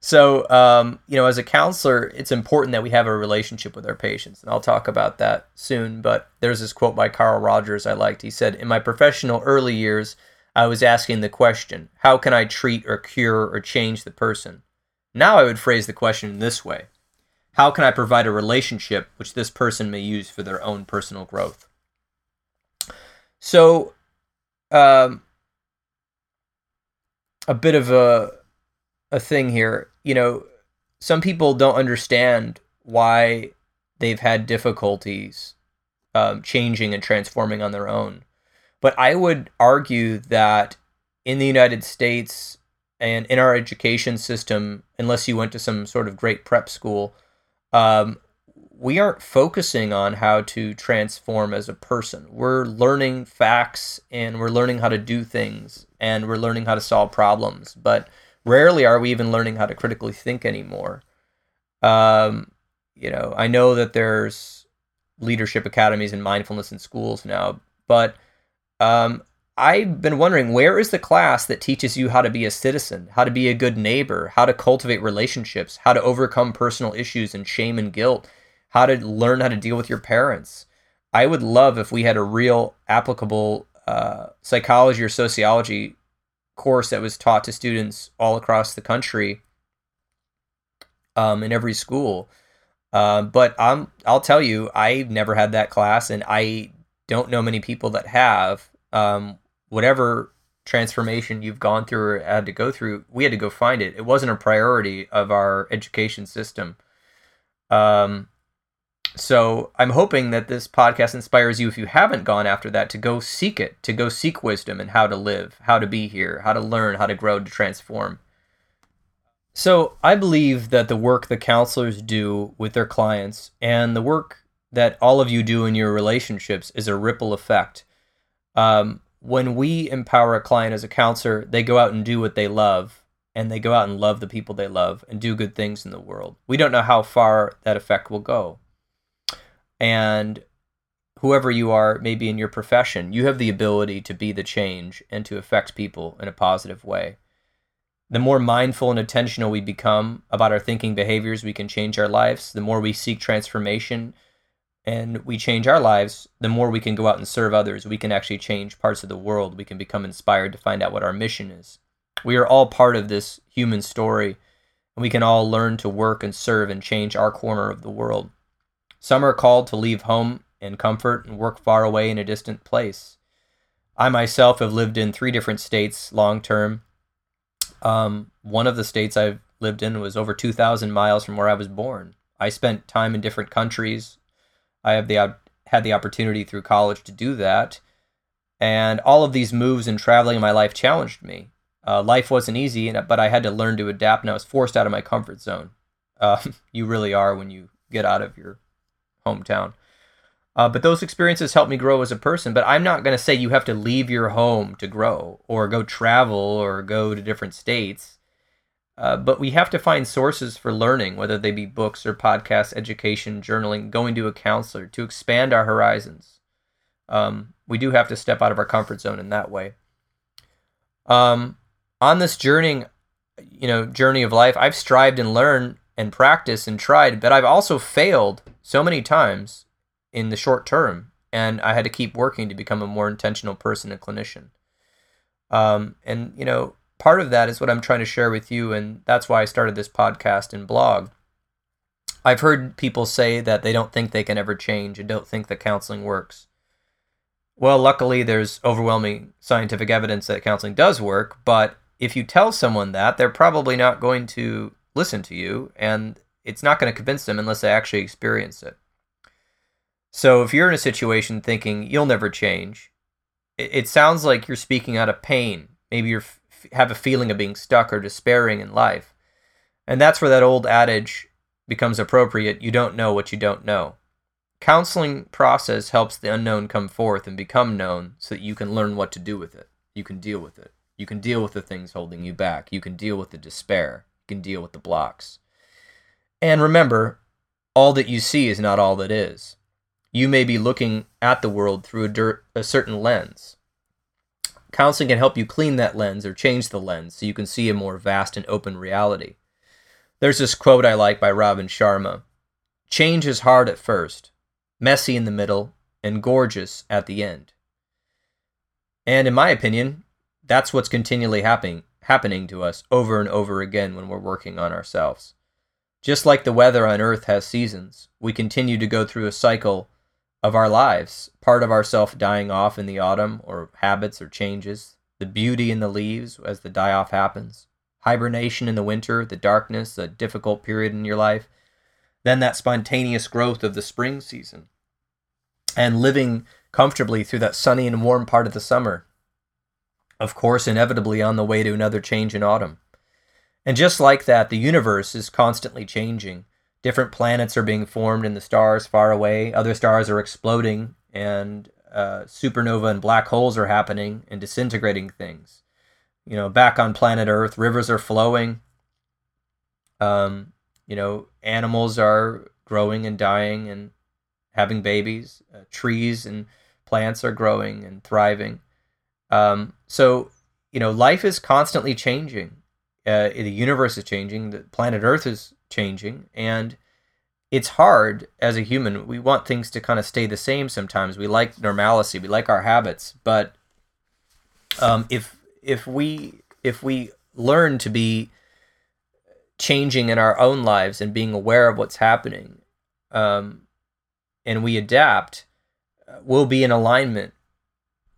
so, um, you know, as a counselor, it's important that we have a relationship with our patients. And I'll talk about that soon. But there's this quote by Carl Rogers I liked. He said, In my professional early years, I was asking the question, How can I treat or cure or change the person? Now I would phrase the question in this way How can I provide a relationship which this person may use for their own personal growth? So, um, a bit of a a thing here. You know, some people don't understand why they've had difficulties um, changing and transforming on their own. But I would argue that in the United States and in our education system, unless you went to some sort of great prep school, um, we aren't focusing on how to transform as a person. We're learning facts and we're learning how to do things and we're learning how to solve problems, but rarely are we even learning how to critically think anymore. Um, you know, I know that there's leadership academies and mindfulness in schools now, but um, I've been wondering where is the class that teaches you how to be a citizen, how to be a good neighbor, how to cultivate relationships, how to overcome personal issues and shame and guilt, how to learn how to deal with your parents. I would love if we had a real applicable uh, psychology or sociology course that was taught to students all across the country um, in every school. Uh, but I'm, I'll tell you, I've never had that class, and I don't know many people that have. Um, whatever transformation you've gone through or had to go through, we had to go find it. It wasn't a priority of our education system. Um, so I'm hoping that this podcast inspires you, if you haven't gone after that, to go seek it, to go seek wisdom and how to live, how to be here, how to learn, how to grow, to transform. So I believe that the work the counselors do with their clients and the work that all of you do in your relationships is a ripple effect. Um, when we empower a client as a counselor, they go out and do what they love, and they go out and love the people they love and do good things in the world. We don't know how far that effect will go and whoever you are, maybe in your profession, you have the ability to be the change and to affect people in a positive way. The more mindful and intentional we become about our thinking behaviors, we can change our lives. The more we seek transformation and we change our lives, the more we can go out and serve others. We can actually change parts of the world. We can become inspired to find out what our mission is. We are all part of this human story, and we can all learn to work and serve and change our corner of the world. Some are called to leave home and comfort and work far away in a distant place. I myself have lived in three different states long term. Um, one of the states I've lived in was over 2,000 miles from where I was born. I spent time in different countries. I have the had the opportunity through college to do that, and all of these moves and traveling in my life challenged me. Uh, life wasn't easy, but I had to learn to adapt, and I was forced out of my comfort zone. Uh, [LAUGHS] you really are when you get out of your hometown. Uh, but those experiences helped me grow as a person. But I'm not going to say you have to leave your home to grow or go travel or go to different states. Uh, but we have to find sources for learning, whether they be books or podcasts, education, journaling, going to a counselor to expand our horizons. Um, we do have to step out of our comfort zone in that way. Um, on this journey, you know, journey of life, I've strived and learned and practiced and tried, but I've also failed so many times in the short term, and I had to keep working to become a more intentional person and clinician. Um, and you know, part of that is what I'm trying to share with you, and that's why I started this podcast and blog. I've heard people say that they don't think they can ever change and don't think that counseling works. Well, luckily, there's overwhelming scientific evidence that counseling does work, but if you tell someone that, they're probably not going to listen to you, and it's not going to convince them unless they actually experience it. So if you're in a situation thinking you'll never change, it, it sounds like you're speaking out of pain. Maybe you have a feeling of being stuck or despairing in life. And that's where that old adage becomes appropriate you don't know what you don't know. Counseling process helps the unknown come forth and become known so that you can learn what to do with it. You can deal with it. You can deal with the things holding you back. You can deal with the despair. You can deal with the blocks. And remember, all that you see is not all that is. You may be looking at the world through a, a certain lens. Counseling can help you clean that lens or change the lens so you can see a more vast and open reality. There's this quote I like by Robin Sharma Change is hard at first, messy in the middle, and gorgeous at the end. And in my opinion, that's what's continually happening happening to us over and over again when we're working on ourselves. Just like the weather on earth has seasons, we continue to go through a cycle of our lives, part of ourself dying off in the autumn or habits or changes, the beauty in the leaves as the die off happens, hibernation in the winter, the darkness, a difficult period in your life, then that spontaneous growth of the spring season, and living comfortably through that sunny and warm part of the summer. Of course, inevitably on the way to another change in autumn. And just like that, the universe is constantly changing. Different planets are being formed in the stars far away, other stars are exploding, and uh, supernova and black holes are happening and disintegrating things. You know, back on planet Earth, rivers are flowing. Um, you know, animals are growing and dying and having babies. Uh, trees and plants are growing and thriving. Um, so, you know, life is constantly changing. Uh, the universe is changing. The planet Earth is changing, and it's hard as a human. We want things to kind of stay the same. Sometimes we like normalcy. We like our habits, but um, if if we if we learn to be changing in our own lives and being aware of what's happening, um, and we adapt, uh, we'll be in alignment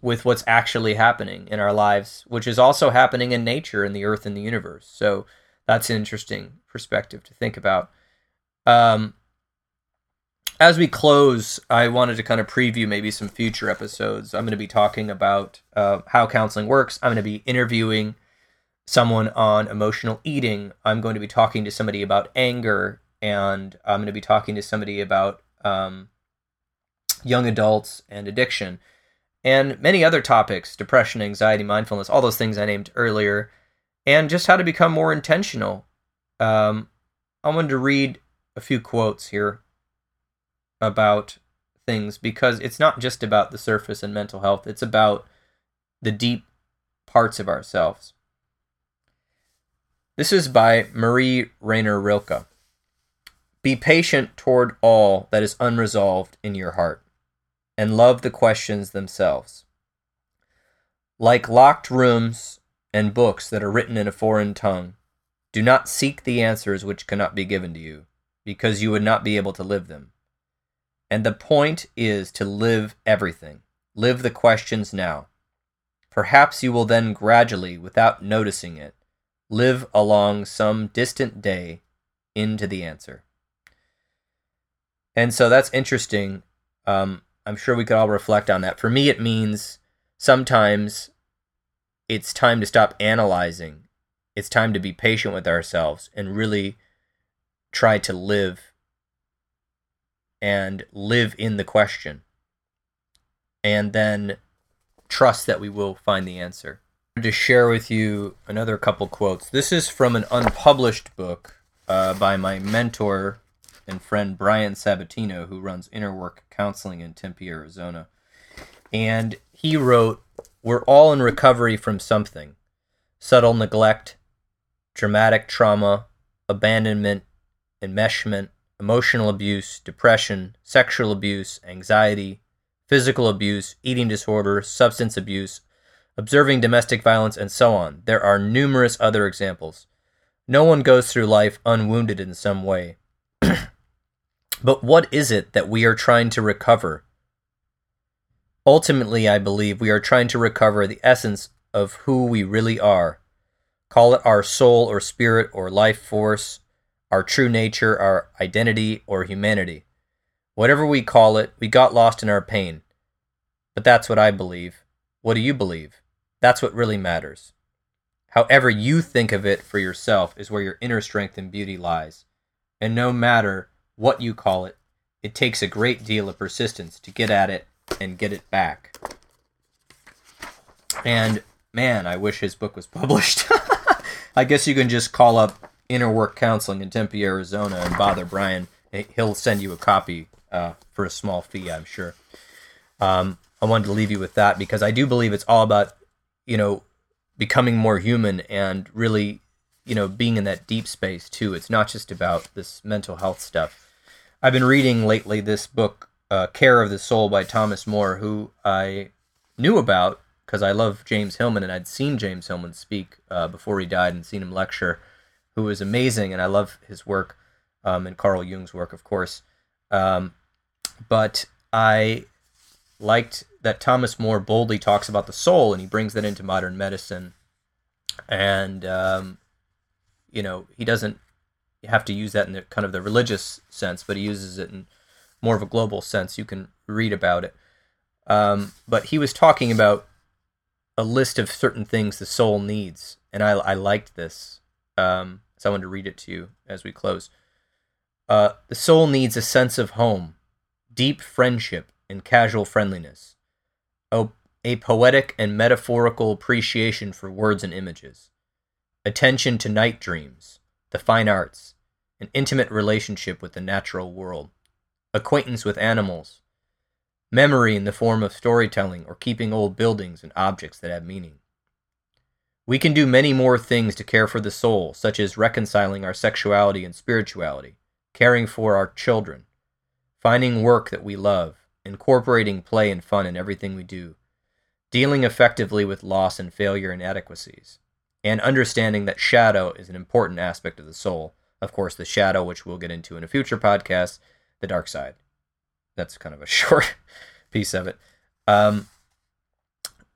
with what's actually happening in our lives, which is also happening in nature, in the earth, and the universe. So that's an interesting perspective to think about. Um, as we close, I wanted to kind of preview maybe some future episodes. I'm going to be talking about uh, how counseling works. I'm going to be interviewing someone on emotional eating. I'm going to be talking to somebody about anger, and I'm going to be talking to somebody about um, young adults and addiction, and many other topics depression, anxiety, mindfulness, all those things I named earlier, and just how to become more intentional. Um, I wanted to read a few quotes here about things because it's not just about the surface and mental health, it's about the deep parts of ourselves. This is by Marie Rainer Rilke. Be patient toward all that is unresolved in your heart, and love the questions themselves. Like locked rooms and books that are written in a foreign tongue, do not seek the answers which cannot be given to you, because you would not be able to live them. And the point is to live everything. Live the questions now. Perhaps you will then gradually, without noticing it, live along some distant day into the answer. And so that's interesting. Um, I'm sure we could all reflect on that. For me, it means sometimes it's time to stop analyzing. It's time to be patient with ourselves and really try to live and live in the question. And then trust that we will find the answer to share with you another couple quotes. This is from an unpublished book uh, by my mentor and friend Brian Sabatino, who runs Inner Work Counseling in Tempe, Arizona. And he wrote, We're all in recovery from something subtle neglect, dramatic trauma, abandonment, enmeshment, emotional abuse, depression, sexual abuse, anxiety, physical abuse, eating disorder, substance abuse, observing domestic violence, and so on. There are numerous other examples. No one goes through life unwounded in some way. [CLEARS THROAT] but what is it that we are trying to recover? Ultimately, I believe we are trying to recover the essence of who we really are. Call it our soul or spirit or life force, our true nature, our identity or humanity. Whatever we call it, we got lost in our pain. But that's what I believe. What do you believe? That's what really matters. However, you think of it for yourself is where your inner strength and beauty lies. And no matter what you call it, it takes a great deal of persistence to get at it and get it back. And man, I wish his book was [LAUGHS] published. [LAUGHS] I guess you can just call up Inner Work Counseling in Tempe, Arizona, and bother Brian. He'll send you a copy uh, for a small fee, I'm sure. Um, I wanted to leave you with that because I do believe it's all about, you know, becoming more human and really, you know, being in that deep space too. It's not just about this mental health stuff. I've been reading lately this book, uh, Care of the Soul by Thomas Moore, who I knew about because I love James Hillman and I'd seen James Hillman speak uh, before he died and seen him lecture, who was amazing. And I love his work um, and Carl Jung's work, of course. Um, but I liked that Thomas Moore boldly talks about the soul and he brings that into modern medicine. And, um, you know, he doesn't have to use that in the kind of the religious sense, but he uses it in more of a global sense. You can read about it. Um, but he was talking about a list of certain things the soul needs, and I, I liked this. Um, so I wanted to read it to you as we close. Uh, the soul needs a sense of home, deep friendship, and casual friendliness, a, a poetic and metaphorical appreciation for words and images, attention to night dreams, the fine arts, an intimate relationship with the natural world, acquaintance with animals, memory in the form of storytelling or keeping old buildings and objects that have meaning. We can do many more things to care for the soul, such as reconciling our sexuality and spirituality, caring for our children, finding work that we love, incorporating play and fun in everything we do, dealing effectively with loss and failure and inadequacies, and understanding that shadow is an important aspect of the soul. Of course, the shadow, which we'll get into in a future podcast, the dark side. That's kind of a [LAUGHS] short piece of it. Um,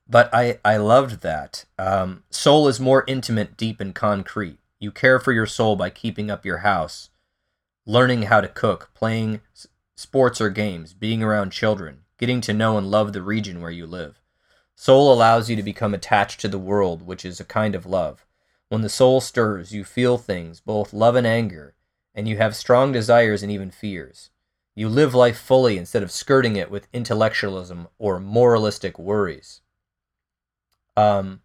but I, I loved that. Um, soul is more intimate, deep, and concrete. You care for your soul by keeping up your house, learning how to cook, playing sports or games, being around children, getting to know and love the region where you live. Soul allows you to become attached to the world, which is a kind of love. When the soul stirs, you feel things, both love and anger, and you have strong desires and even fears. You live life fully instead of skirting it with intellectualism or moralistic worries. Um,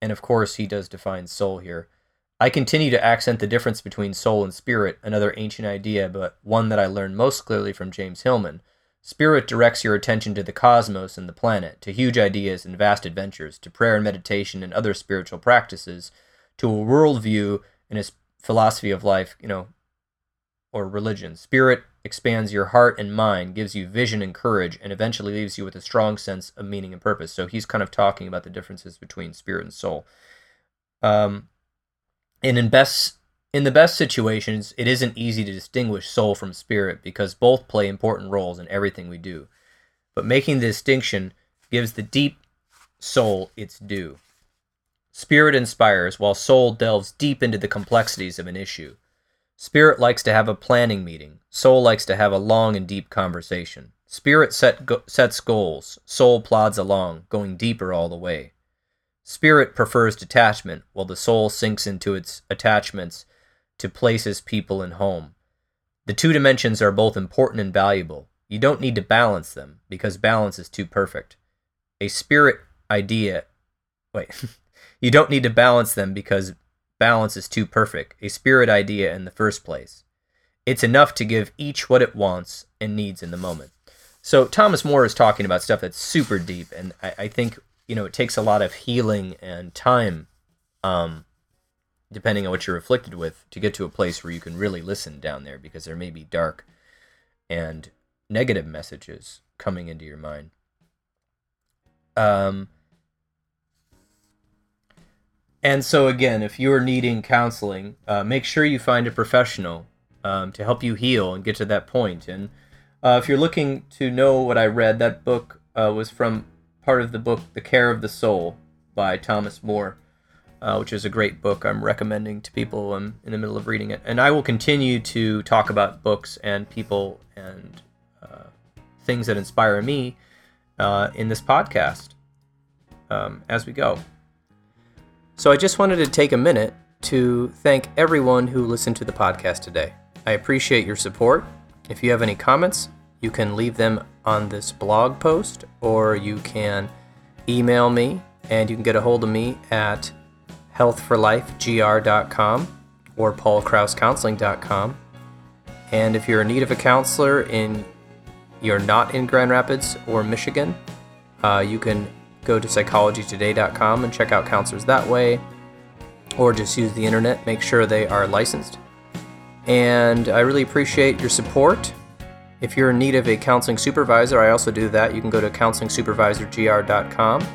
and of course, he does define soul here. I continue to accent the difference between soul and spirit, another ancient idea, but one that I learned most clearly from James Hillman. Spirit directs your attention to the cosmos and the planet, to huge ideas and vast adventures, to prayer and meditation and other spiritual practices, to a worldview and a philosophy of life, you know, or religion. Spirit expands your heart and mind, gives you vision and courage, and eventually leaves you with a strong sense of meaning and purpose. So he's kind of talking about the differences between spirit and soul. Um, and in best in the best situations, it isn't easy to distinguish soul from spirit because both play important roles in everything we do. But making the distinction gives the deep soul its due. Spirit inspires, while soul delves deep into the complexities of an issue. Spirit likes to have a planning meeting. Soul likes to have a long and deep conversation. Spirit set go- sets goals. Soul plods along, going deeper all the way. Spirit prefers detachment, while the soul sinks into its attachments to places, people, and home. The two dimensions are both important and valuable. You don't need to balance them, because balance is too perfect. A spirit idea. Wait. [LAUGHS] you don't need to balance them because balance is too perfect, a spirit idea in the first place. It's enough to give each what it wants and needs in the moment. So Thomas Moore is talking about stuff that's super deep, and I, I think you know, it takes a lot of healing and time, um, depending on what you're afflicted with, to get to a place where you can really listen down there because there may be dark and negative messages coming into your mind. Um, and so, again, if you're needing counseling, uh, make sure you find a professional um, to help you heal and get to that point. And uh, if you're looking to know what I read, that book uh, was from part of the book The Care of the Soul by Thomas Moore, uh, which is a great book I'm recommending to people. I'm in the middle of reading it. And I will continue to talk about books and people and uh, things that inspire me uh, in this podcast um, as we go. So I just wanted to take a minute to thank everyone who listened to the podcast today. I appreciate your support. If you have any comments, you can leave them on this blog post or you can email me and you can get a hold of me at healthforlifegr.com or paulkrausscounseling.com. And if you're in need of a counselor in you're not in Grand Rapids or Michigan, uh, you can go to psychologytoday.com and check out counselors that way, or just use the internet, make sure they are licensed. And I really appreciate your support. If you're in need of a counseling supervisor, I also do that. You can go to counselingsupervisorgr.com.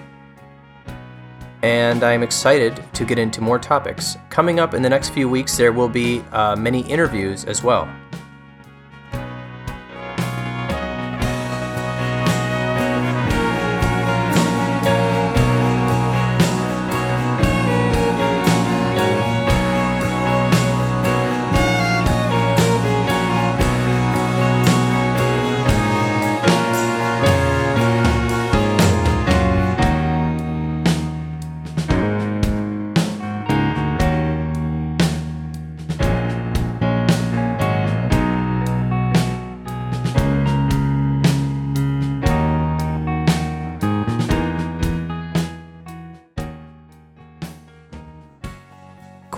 And I'm excited to get into more topics. Coming up in the next few weeks, there will be uh, many interviews as well.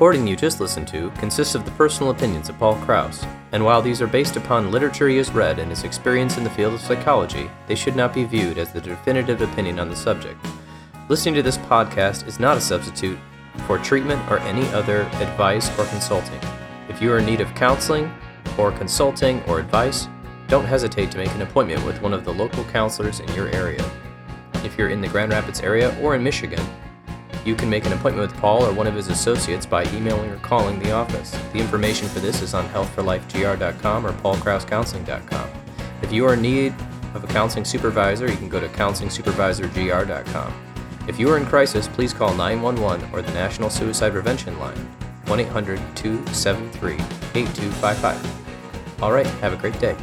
Recording you just listened to consists of the personal opinions of Paul Krauss, and while these are based upon literature he has read and his experience in the field of psychology, they should not be viewed as the definitive opinion on the subject. Listening to this podcast is not a substitute for treatment or any other advice or consulting. If you are in need of counseling or consulting or advice, don't hesitate to make an appointment with one of the local counselors in your area. If you're in the Grand Rapids area or in Michigan, you can make an appointment with Paul or one of his associates by emailing or calling the office. The information for this is on healthforlifegr.com or paulkrausscounseling.com. If you are in need of a counseling supervisor, you can go to counselingsupervisorgr.com. If you are in crisis, please call 911 or the National Suicide Prevention Line, 1 800 273 8255. All right, have a great day.